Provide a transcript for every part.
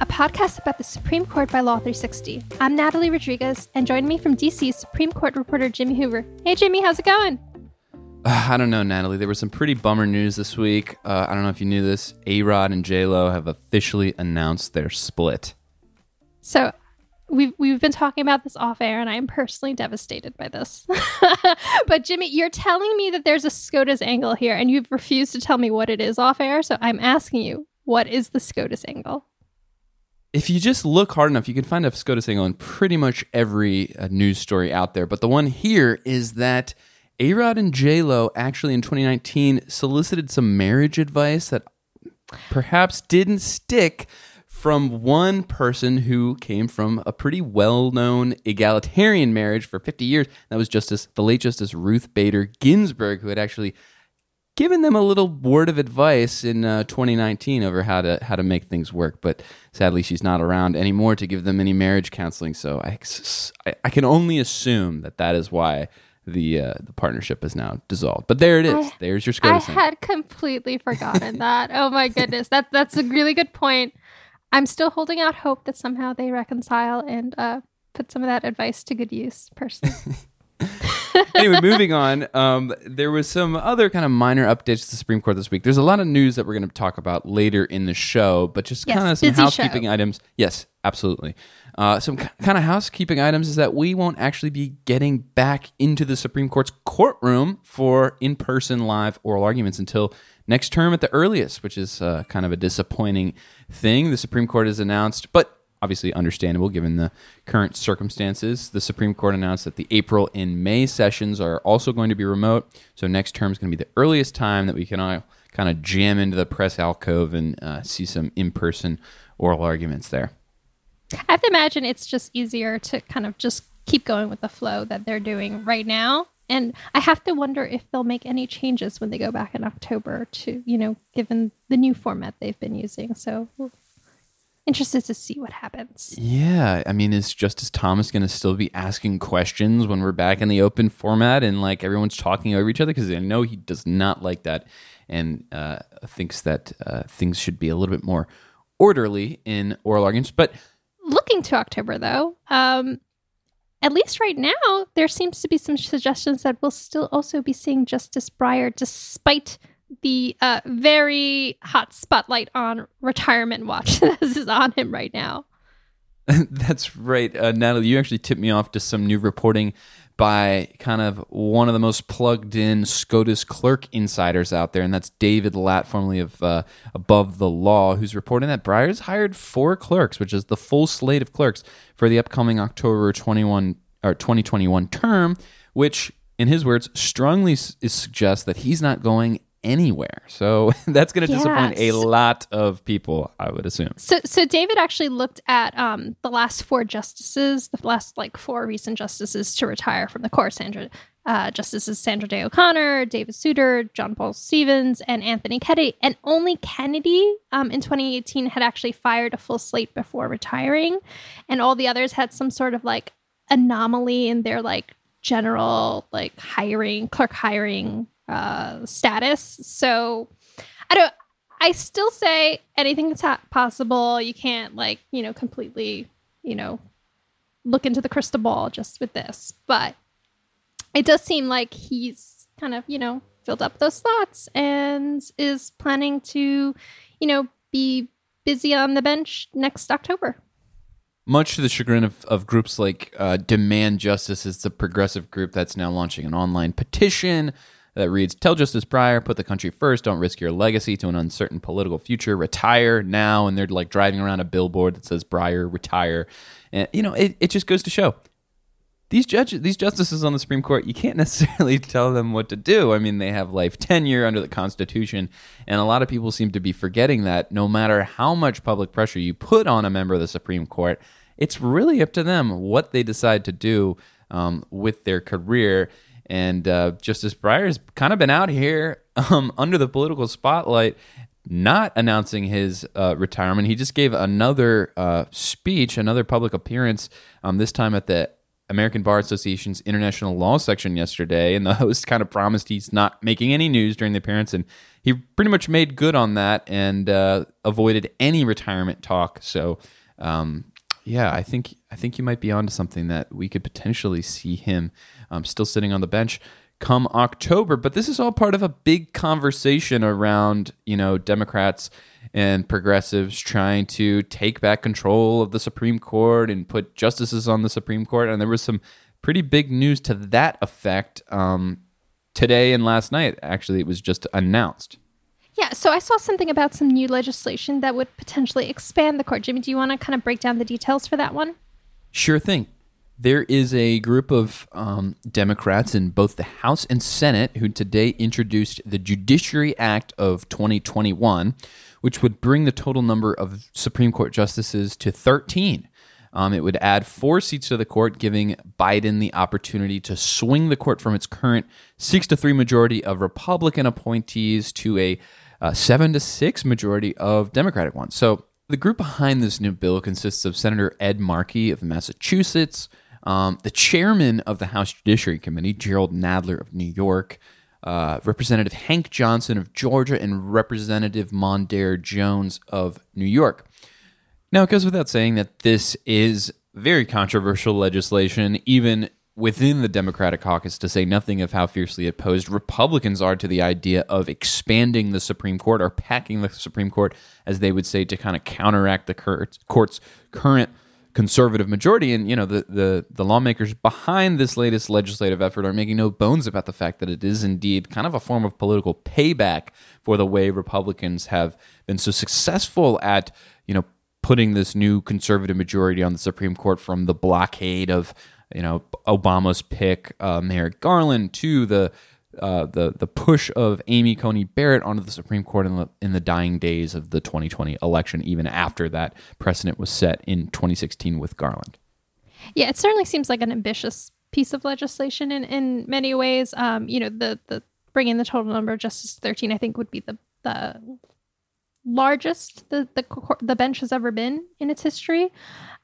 a podcast about the Supreme Court by Law 360. I'm Natalie Rodriguez, and joining me from DC, Supreme Court reporter Jimmy Hoover. Hey, Jimmy, how's it going? Uh, I don't know, Natalie. There was some pretty bummer news this week. Uh, I don't know if you knew this. A Rod and J Lo have officially announced their split. So, we've we've been talking about this off air, and I am personally devastated by this. but Jimmy, you're telling me that there's a SCOTUS angle here, and you've refused to tell me what it is off air. So I'm asking you, what is the SCOTUS angle? If you just look hard enough, you can find a SCOTUS angle in pretty much every uh, news story out there. But the one here is that A Rod and J Lo actually in 2019 solicited some marriage advice that perhaps didn't stick from one person who came from a pretty well-known egalitarian marriage for 50 years. That was Justice the late Justice Ruth Bader Ginsburg, who had actually given them a little word of advice in uh, 2019 over how to how to make things work. But sadly, she's not around anymore to give them any marriage counseling. So I I, can only assume that that is why the uh, the partnership is now dissolved. But there it is. I, There's your SCOTUS. I had completely forgotten that. Oh my goodness, that that's a really good point. I'm still holding out hope that somehow they reconcile and uh, put some of that advice to good use, personally. anyway, moving on. Um, there was some other kind of minor updates to the Supreme Court this week. There's a lot of news that we're going to talk about later in the show, but just yes, kind of some housekeeping show. items. Yes, absolutely. Uh, some kind of housekeeping items is that we won't actually be getting back into the Supreme Court's courtroom for in person live oral arguments until next term at the earliest, which is uh, kind of a disappointing thing. The Supreme Court has announced, but obviously understandable given the current circumstances. The Supreme Court announced that the April and May sessions are also going to be remote. So next term is going to be the earliest time that we can all kind of jam into the press alcove and uh, see some in person oral arguments there. I have to imagine it's just easier to kind of just keep going with the flow that they're doing right now. And I have to wonder if they'll make any changes when they go back in October to, you know, given the new format they've been using. So interested to see what happens. Yeah, I mean, is Justice Thomas going to still be asking questions when we're back in the open format and like everyone's talking over each other? Because I know he does not like that and uh, thinks that uh, things should be a little bit more orderly in oral arguments. But looking to October, though, um, at least right now, there seems to be some suggestions that we'll still also be seeing Justice Breyer, despite the uh, very hot spotlight on retirement watch that is on him right now. That's right. Uh, Natalie, you actually tipped me off to some new reporting by kind of one of the most plugged in SCOTUS clerk insiders out there, and that's David Lat, formerly of uh, Above the Law, who's reporting that Breyer's hired four clerks, which is the full slate of clerks for the upcoming October 21 or 2021 term, which in his words, strongly suggests that he's not going anywhere. So that's going to yes. disappoint a lot of people, I would assume. So, so David actually looked at um, the last four justices, the last like four recent justices to retire from the court. Sandra, uh, Justices Sandra Day O'Connor, David Souter, John Paul Stevens, and Anthony Kennedy. And only Kennedy um, in 2018 had actually fired a full slate before retiring, and all the others had some sort of like anomaly in their like general like hiring clerk hiring uh, status. So I don't. I still say anything that's ha- possible. You can't like you know completely you know look into the crystal ball just with this, but it does seem like he's kind of you know filled up those slots and is planning to you know be busy on the bench next October. Much to the chagrin of, of groups like uh, Demand Justice, is the progressive group that's now launching an online petition that reads Tell Justice Breyer, put the country first, don't risk your legacy to an uncertain political future, retire now. And they're like driving around a billboard that says Breyer, retire. And, you know, it, it just goes to show these judges, these justices on the Supreme Court, you can't necessarily tell them what to do. I mean, they have life tenure under the Constitution, and a lot of people seem to be forgetting that no matter how much public pressure you put on a member of the Supreme Court, it's really up to them what they decide to do um, with their career. And uh, Justice Breyer's kind of been out here um, under the political spotlight, not announcing his uh, retirement. He just gave another uh, speech, another public appearance, um, this time at the American Bar Association's International Law section yesterday, and the host kind of promised he's not making any news during the appearance, and he pretty much made good on that and uh, avoided any retirement talk. So, um, yeah, I think I think you might be onto something that we could potentially see him um, still sitting on the bench come October. But this is all part of a big conversation around you know Democrats and progressives trying to take back control of the Supreme Court and put justices on the Supreme Court. And there was some pretty big news to that effect um, today and last night. Actually, it was just announced. Yeah, so I saw something about some new legislation that would potentially expand the court. Jimmy, do you want to kind of break down the details for that one? Sure thing. There is a group of um, Democrats in both the House and Senate who today introduced the Judiciary Act of 2021, which would bring the total number of Supreme Court justices to 13. Um, it would add four seats to the court, giving Biden the opportunity to swing the court from its current six to three majority of Republican appointees to a uh, seven to six majority of Democratic ones. So the group behind this new bill consists of Senator Ed Markey of Massachusetts, um, the chairman of the House Judiciary Committee, Jerrold Nadler of New York, uh, Representative Hank Johnson of Georgia, and Representative Mondaire Jones of New York. Now, it goes without saying that this is very controversial legislation, even within the Democratic caucus, to say nothing of how fiercely opposed Republicans are to the idea of expanding the Supreme Court or packing the Supreme Court, as they would say, to kind of counteract the court's current conservative majority. And you know, the the the lawmakers behind this latest legislative effort are making no bones about the fact that it is indeed kind of a form of political payback for the way Republicans have been so successful at you know putting this new conservative majority on the Supreme Court from the blockade of you know Obama's pick uh, Merrick Garland to the uh, the the push of Amy Coney Barrett onto the Supreme Court in the, in the dying days of the 2020 election, even after that precedent was set in 2016 with Garland. Yeah, it certainly seems like an ambitious piece of legislation in, in many ways. Um, you know, the the bringing the total number of justices 13, I think, would be the the largest the the the bench has ever been in its history.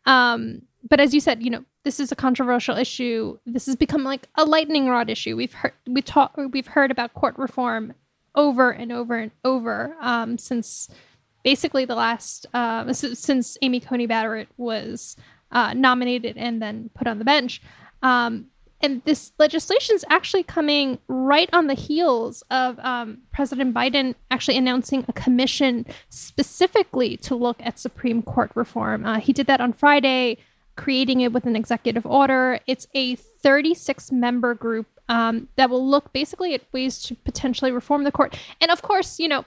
Um, but as you said, you know, this is a controversial issue. This has become like a lightning rod issue. We've heard we talk we've heard about court reform over and over and over um, since basically the last uh, since Amy Coney Barrett was uh, nominated and then put on the bench. Um, and this legislation is actually coming right on the heels of um, President Biden actually announcing a commission specifically to look at Supreme Court reform. Uh, he did that on Friday creating it with an executive order. It's a 36 member group um, that will look basically at ways to potentially reform the court. And of course, you know,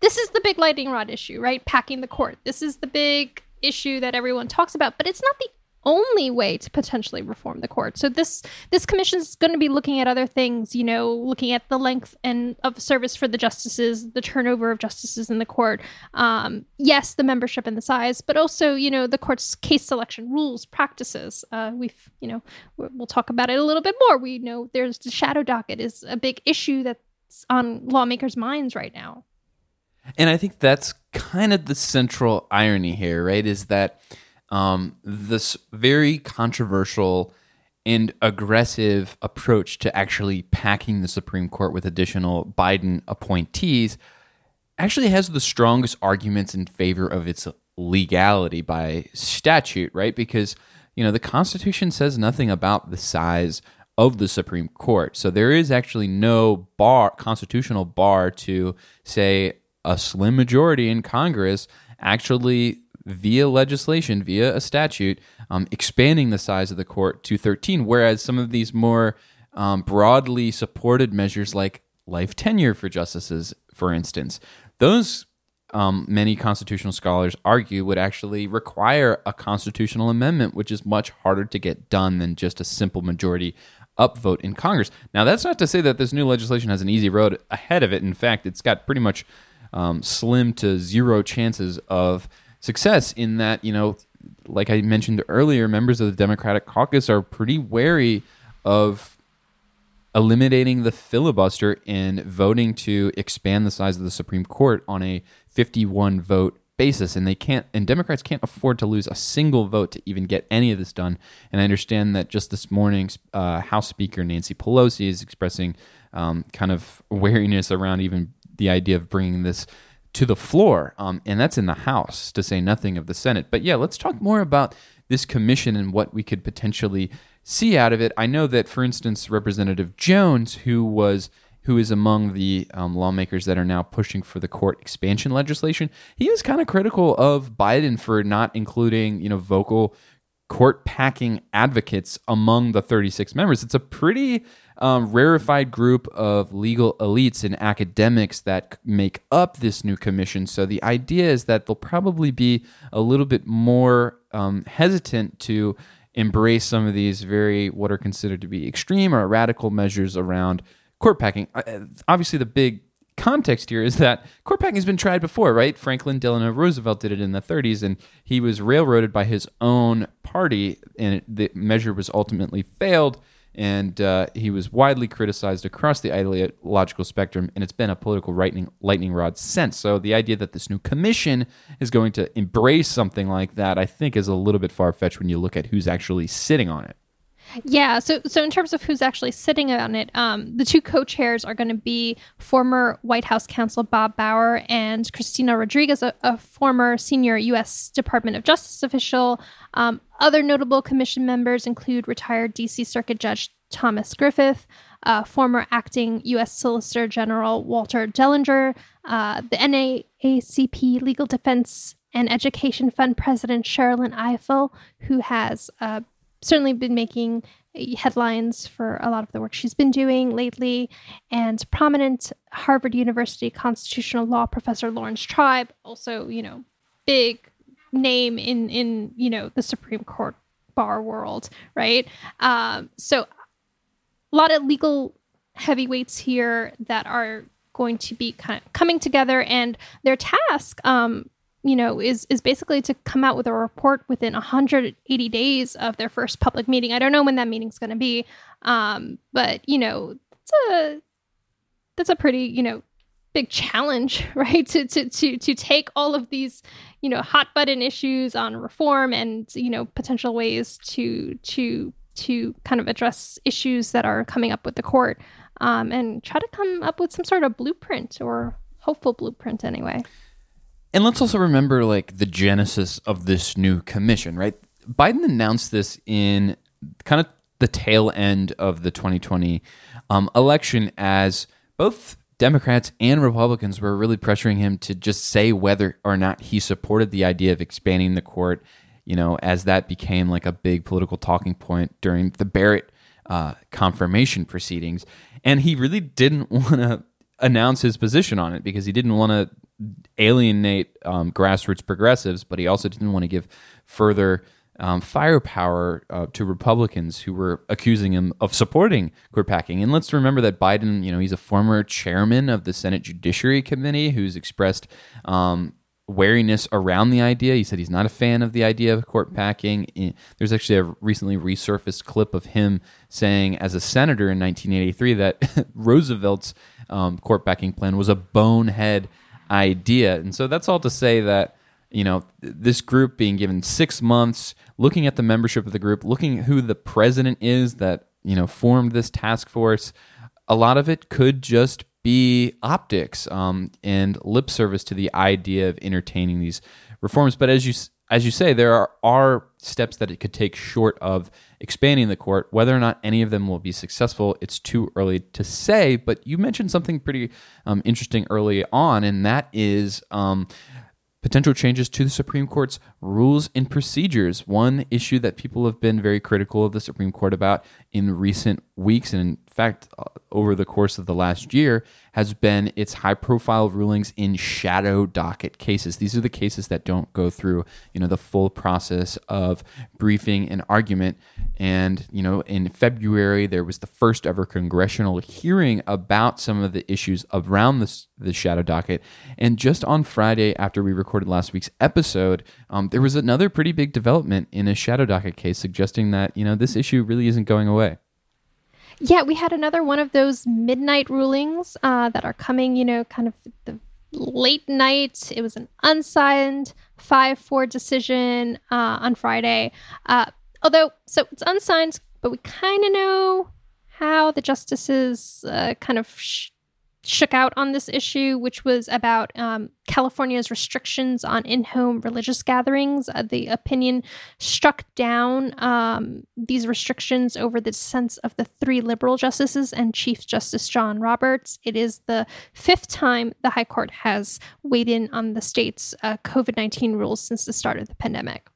this is the big lightning rod issue, right? Packing the court. This is the big issue that everyone talks about, but it's not the only way to potentially reform the court. So this this commission is going to be looking at other things, you know, looking at the length and of service for the justices, the turnover of justices in the court. Um, yes, the membership and the size, but also you know the court's case selection rules, practices. Uh, we've you know we'll talk about it a little bit more. We know there's the shadow docket is a big issue that's on lawmakers' minds right now. And I think that's kind of the central irony here, right? Is that um, this very controversial and aggressive approach to actually packing the Supreme Court with additional Biden appointees actually has the strongest arguments in favor of its legality by statute, right? Because, you know, the Constitution says nothing about the size of the Supreme Court. So there is actually no bar constitutional bar to say a slim majority in Congress actually via legislation, via a statute, um, expanding the size of the court to 13. Whereas some of these more um, broadly supported measures, like life tenure for justices, for instance, those um, many constitutional scholars argue would actually require a constitutional amendment, which is much harder to get done than just a simple majority upvote in Congress. Now, that's not to say that this new legislation has an easy road ahead of it. In fact, it's got pretty much um, slim to zero chances of success in that, you know, like I mentioned earlier, members of the Democratic caucus are pretty wary of eliminating the filibuster and voting to expand the size of the Supreme Court on a 51 vote basis, and they can't. And Democrats can't afford to lose a single vote to even get any of this done. And I understand that just this morning, uh, House Speaker Nancy Pelosi is expressing um, kind of wariness around even the idea of bringing this to the floor, um, and that's in the House, to say nothing of the Senate. But yeah, let's talk more about this commission and what we could potentially see out of it. I know that, for instance, Representative Jones, who was who is among the um, lawmakers that are now pushing for the court expansion legislation, he was kind of critical of Biden for not including, you know, vocal court packing advocates among the 36 members. It's a pretty um, rarefied group of legal elites and academics that make up this new commission. So the idea is that they'll probably be a little bit more um, hesitant to embrace some of these very what are considered to be extreme or radical measures around court packing. Uh, obviously, the big context here is that court packing has been tried before, right? Franklin Delano Roosevelt did it in the 30s, and he was railroaded by his own party, and the measure was ultimately failed. And uh, he was widely criticized across the ideological spectrum, and it's been a political lightning, lightning rod since. So the idea that this new commission is going to embrace something like that, I think, is a little bit far fetched when you look at who's actually sitting on it. Yeah. So, so in terms of who's actually sitting on it, um, the two co-chairs are going to be former White House counsel Bob Bauer and Cristina Rodriguez, a, a former senior U.S. Department of Justice official. Um, other notable commission members include retired D.C. Circuit Judge Thomas Griffith, uh, former acting U.S. Solicitor General Walter Dellinger, uh, the NAACP Legal Defense and Education Fund President Sherrilyn Ifill, who has uh, certainly been making headlines for a lot of the work she's been doing lately. And prominent Harvard University constitutional law professor Laurence Tribe, also, you know, big name in in you know the Supreme Court bar world, right? Um, so a lot of legal heavyweights here that are going to be kind of coming together and their task um, you know, is is basically to come out with a report within 180 days of their first public meeting. I don't know when that meeting's going to be, um, but you know, it's a that's a pretty you know big challenge, right? To to to to take all of these you know hot button issues on reform and you know potential ways to to to kind of address issues that are coming up with the court um, and try to come up with some sort of blueprint or hopeful blueprint anyway. And let's also remember like the genesis of this new commission, right? Biden announced this in kind of the tail end of the 2020 um, election as both Democrats and Republicans were really pressuring him to just say whether or not he supported the idea of expanding the court, you know, as that became like a big political talking point during the Barrett uh, confirmation proceedings. And he really didn't want to announce his position on it because he didn't want to alienate um, grassroots progressives, but he also didn't want to give further um, firepower uh, to Republicans who were accusing him of supporting court packing. And let's remember that Biden, you know, he's a former chairman of the Senate Judiciary Committee who's expressed um, wariness around the idea. He said he's not a fan of the idea of court packing. There's actually a recently resurfaced clip of him saying, as a senator in 1983, that Roosevelt's um, court packing plan was a bonehead idea. And so that's all to say that, you know, this group being given six months, looking at the membership of the group, looking at who the president is that, you know, formed this task force, a lot of it could just be optics um, and lip service to the idea of entertaining these reforms. But as you as you say, there are, are steps that it could take short of expanding the court. Whether or not any of them will be successful, it's too early to say. But you mentioned something pretty um, interesting early on, and that is um, potential changes to the Supreme Court's rules and procedures. One issue that people have been very critical of the Supreme Court about in recent weeks, and in fact, uh, over the course of the last year, has been its high profile rulings in shadow docket cases. These are the cases that don't go through, you know, the full process of briefing and argument. And, you know, in February, there was the first ever congressional hearing about some of the issues around this, the shadow docket. And just on Friday, after we recorded last week's episode, um, there was another pretty big development in a shadow docket case suggesting that, you know, this issue really isn't going away. Yeah, we had another one of those midnight rulings uh, that are coming, you know, kind of the late night. It was an unsigned 5 4 decision uh, on Friday. Uh, although, so it's unsigned, but we kind of know how the justices uh, kind of sh- shook out on this issue, which was about um, California's restrictions on in home religious gatherings. Uh, the opinion struck down um, these restrictions over the dissents of the three liberal justices and Chief Justice John Roberts. It is the fifth time the High Court has weighed in on the state's uh, COVID 19 rules since the start of the pandemic.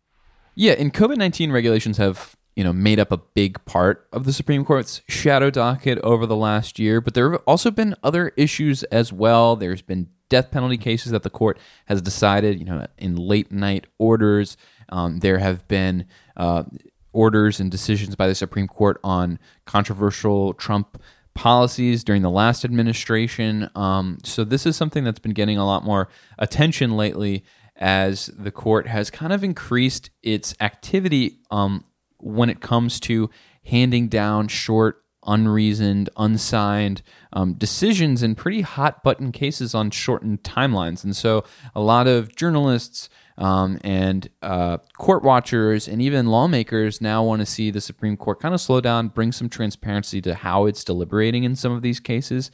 Yeah, and COVID 19 regulations have you know made up a big part of the Supreme Court's shadow docket over the last year, but there have also been other issues as well. There's been death penalty cases that the court has decided, you know, in late night orders. Um, there have been uh, orders and decisions by the Supreme Court on controversial Trump policies during the last administration. Um, so this is something that's been getting a lot more attention lately as the court has kind of increased its activity um, when it comes to handing down short, unreasoned, unsigned um, decisions in pretty hot button cases on shortened timelines. And so a lot of journalists um, and uh, court watchers and even lawmakers now want to see the Supreme Court kind of slow down, bring some transparency to how it's deliberating in some of these cases.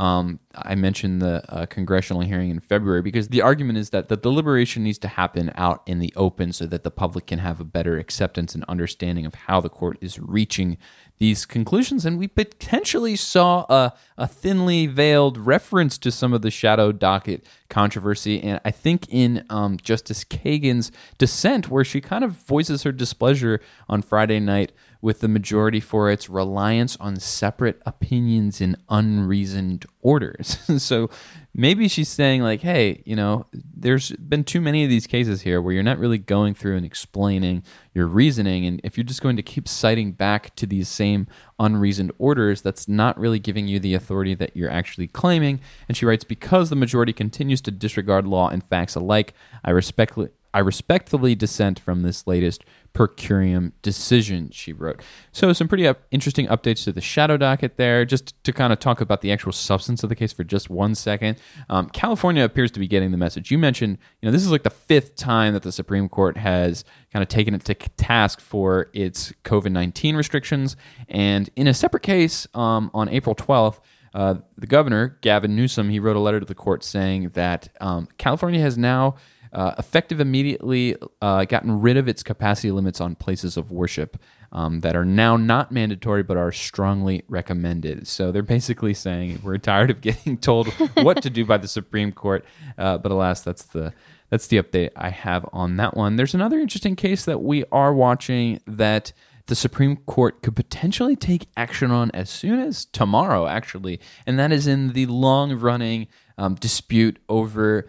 Um, I mentioned the uh, congressional hearing in February because the argument is that the deliberation needs to happen out in the open so that the public can have a better acceptance and understanding of how the court is reaching these conclusions. And we potentially saw a, a thinly veiled reference to some of the shadow docket controversy. And I think in um, Justice Kagan's dissent, where she kind of voices her displeasure on Friday night with the majority for its reliance on separate opinions in unreasoned orders. so maybe she's saying, like, hey, you know, there's been too many of these cases here where you're not really going through and explaining your reasoning. And if you're just going to keep citing back to these same unreasoned orders, that's not really giving you the authority that you're actually claiming. And she writes, because the majority continues to disregard law and facts alike, I respectfully I respectfully dissent from this latest per curiam decision, she wrote. So, some pretty up, interesting updates to the shadow docket there. Just to kind of talk about the actual substance of the case for just one second. Um, California appears to be getting the message. You mentioned, you know, this is like the fifth time that the Supreme Court has kind of taken it to task for its COVID 19 restrictions. And in a separate case um, on April 12th, uh, the governor, Gavin Newsom, he wrote a letter to the court saying that um, California has now uh, effective immediately uh, gotten rid of its capacity limits on places of worship um, that are now not mandatory but are strongly recommended. So they're basically saying we're tired of getting told what to do by the Supreme Court, uh, but alas, that's the that's the update I have on that one. There's another interesting case that we are watching that the Supreme Court could potentially take action on as soon as tomorrow, actually, and that is in the long running um, dispute over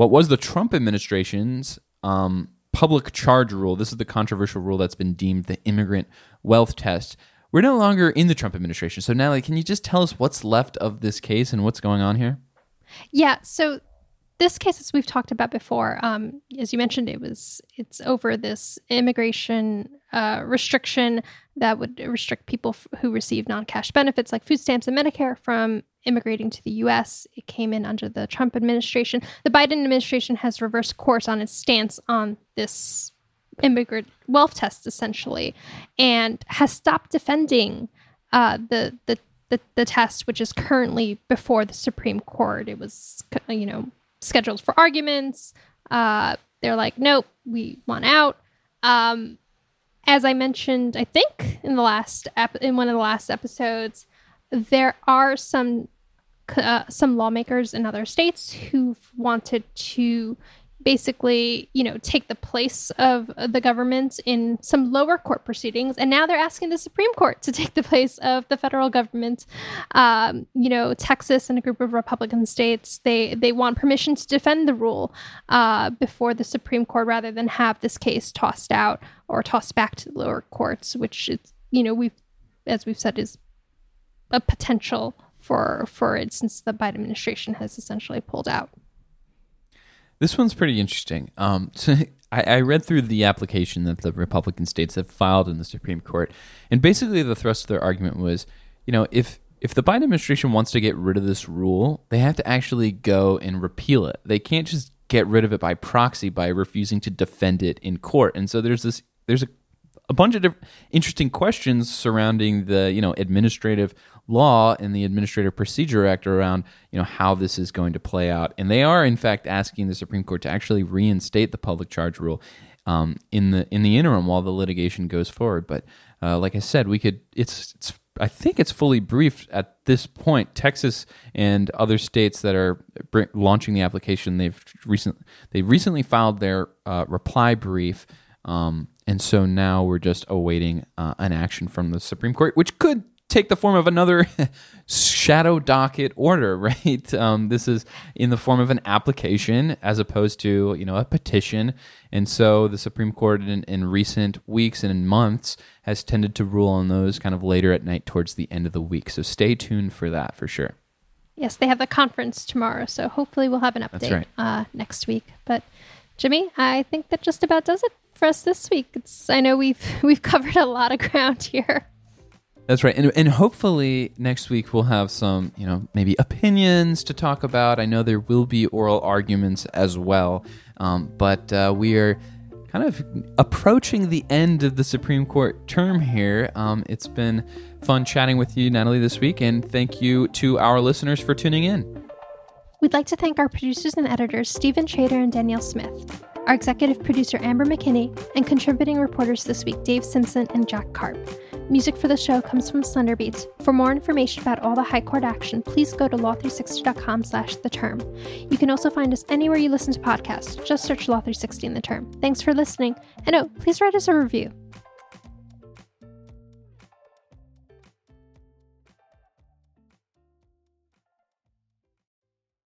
what was the Trump administration's um, public charge rule. This is the controversial rule that's been deemed the immigrant wealth test. We're no longer in the Trump administration. So, Natalie, can you just tell us what's left of this case and what's going on here? Yeah. So, this case, as we've talked about before, um, as you mentioned, it was it's over this immigration uh, restriction that would restrict people f- who receive non-cash benefits like food stamps and Medicare from immigrating to the U.S. It came in under the Trump administration. The Biden administration has reversed course on its stance on this immigrant wealth test, essentially, and has stopped defending uh, the, the the the test, which is currently before the Supreme Court. It was, you know, scheduled for arguments. Uh, they're like, nope, we want out. Um, as I mentioned, I think in the last ep- in one of the last episodes, there are some uh, some lawmakers in other states who've wanted to basically, you know, take the place of the government in some lower court proceedings, and now they're asking the Supreme Court to take the place of the federal government. Um, you know, Texas and a group of Republican states they they want permission to defend the rule uh, before the Supreme Court, rather than have this case tossed out or tossed back to the lower courts, which is, you know, we've as we've said is a potential for for it since the Biden administration has essentially pulled out. This one's pretty interesting. Um, so I, I, read through the application that the Republican states have filed in the Supreme Court, and basically the thrust of their argument was, you know, if if the Biden administration wants to get rid of this rule, they have to actually go and repeal it. They can't just get rid of it by proxy by refusing to defend it in court. And so there's this there's a a bunch of interesting questions surrounding the you know administrative law and the Administrative Procedure Act around you know how this is going to play out, and they are in fact asking the Supreme Court to actually reinstate the public charge rule um, in the in the interim while the litigation goes forward. But uh, like I said, we could it's it's I think it's fully briefed at this point. Texas and other states that are launching the application, they've recent they recently filed their uh, reply brief. Um, and so now we're just awaiting uh, an action from the Supreme Court, which could take the form of another shadow docket order, right? Um, this is in the form of an application as opposed to you know a petition, and so the Supreme Court in, in recent weeks and in months has tended to rule on those kind of later at night towards the end of the week. So stay tuned for that for sure. Yes, they have the conference tomorrow, so hopefully we'll have an update right. uh, next week. But Jimmy, I think that just about does it for us this week. It's I know we've we've covered a lot of ground here. That's right, and and hopefully next week we'll have some you know maybe opinions to talk about. I know there will be oral arguments as well, um, but uh, we are kind of approaching the end of the Supreme Court term here. Um, it's been fun chatting with you, Natalie, this week, and thank you to our listeners for tuning in. We'd like to thank our producers and editors, Stephen Chater and Danielle Smith, our executive producer, Amber McKinney, and contributing reporters this week, Dave Simpson and Jack Karp. Music for the show comes from Beats. For more information about all the High Court action, please go to law360.com slash the term. You can also find us anywhere you listen to podcasts. Just search Law 360 in the term. Thanks for listening. And oh, please write us a review.